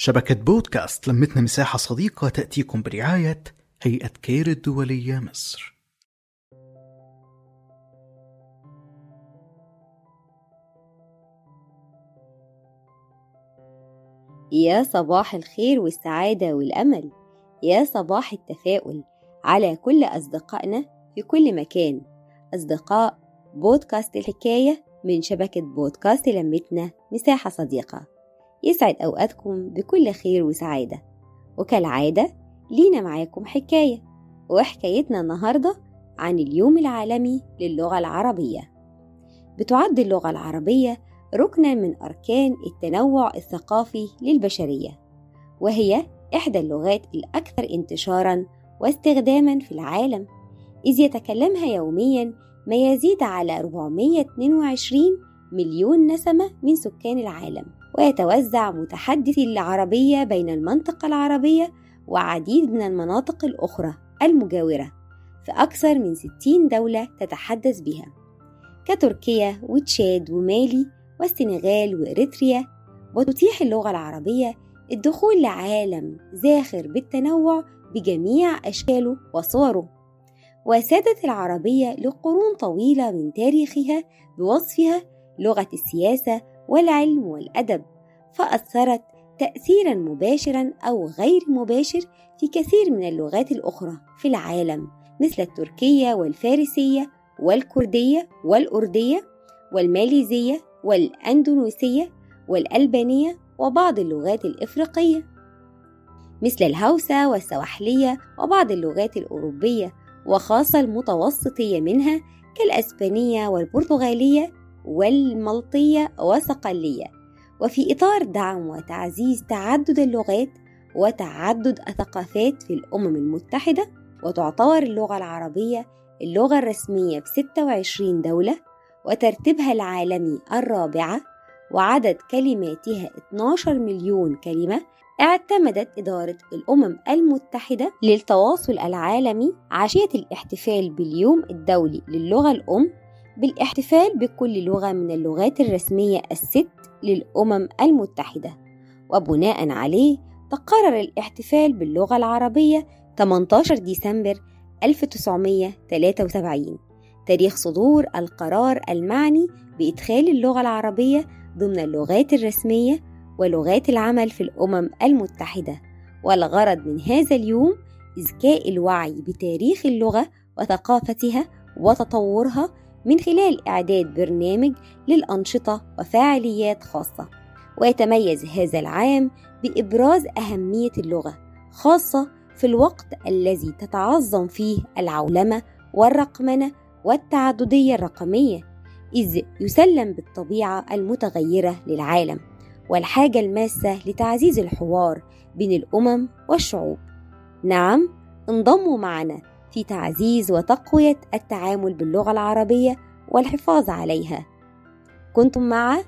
شبكة بودكاست لمتنا مساحة صديقة تأتيكم برعاية هيئة كير الدولية مصر. يا صباح الخير والسعادة والأمل يا صباح التفاؤل على كل أصدقائنا في كل مكان. أصدقاء بودكاست الحكاية من شبكة بودكاست لمتنا مساحة صديقة. يسعد أوقاتكم بكل خير وسعادة. وكالعادة لينا معاكم حكاية وحكايتنا النهاردة عن اليوم العالمي للغة العربية. بتعد اللغة العربية ركنا من أركان التنوع الثقافي للبشرية وهي إحدى اللغات الأكثر انتشارا واستخداما في العالم إذ يتكلمها يوميا ما يزيد على 422 مليون نسمة من سكان العالم. ويتوزع متحدثي العربية بين المنطقة العربية وعديد من المناطق الأخرى المجاورة في أكثر من 60 دولة تتحدث بها. كتركيا وتشاد ومالي والسنغال وإريتريا وتتيح اللغة العربية الدخول لعالم زاخر بالتنوع بجميع أشكاله وصوره. وسادت العربية لقرون طويلة من تاريخها بوصفها لغة السياسة والعلم والأدب. فأثرت تأثيرا مباشرا أو غير مباشر في كثير من اللغات الأخرى في العالم مثل التركية والفارسية والكردية والأردية والماليزية والأندونيسية والألبانية وبعض اللغات الإفريقية مثل الهوسة والسواحلية وبعض اللغات الأوروبية وخاصة المتوسطية منها كالأسبانية والبرتغالية والملطية والصقلية وفي إطار دعم وتعزيز تعدد اللغات وتعدد الثقافات في الأمم المتحدة وتعتبر اللغة العربية اللغة الرسمية في 26 دولة وترتيبها العالمي الرابعة وعدد كلماتها 12 مليون كلمة اعتمدت إدارة الأمم المتحدة للتواصل العالمي عشية الاحتفال باليوم الدولي للغة الأم بالاحتفال بكل لغة من اللغات الرسمية الست للأمم المتحدة. وبناء عليه تقرر الاحتفال باللغة العربية 18 ديسمبر 1973 تاريخ صدور القرار المعني بإدخال اللغة العربية ضمن اللغات الرسمية ولغات العمل في الأمم المتحدة. والغرض من هذا اليوم إذكاء الوعي بتاريخ اللغة وثقافتها وتطورها من خلال إعداد برنامج للأنشطة وفعاليات خاصة ويتميز هذا العام بإبراز أهمية اللغة خاصة في الوقت الذي تتعظم فيه العولمة والرقمنة والتعددية الرقمية إذ يسلم بالطبيعة المتغيرة للعالم والحاجة الماسة لتعزيز الحوار بين الأمم والشعوب. نعم، انضموا معنا في تعزيز وتقوية التعامل باللغة العربية والحفاظ عليها. كنتم مع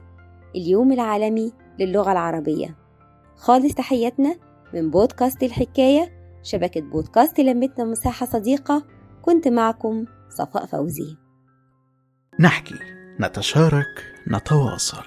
اليوم العالمي للغة العربية. خالص تحياتنا من بودكاست الحكاية شبكة بودكاست لمتنا مساحة صديقة كنت معكم صفاء فوزي نحكي نتشارك نتواصل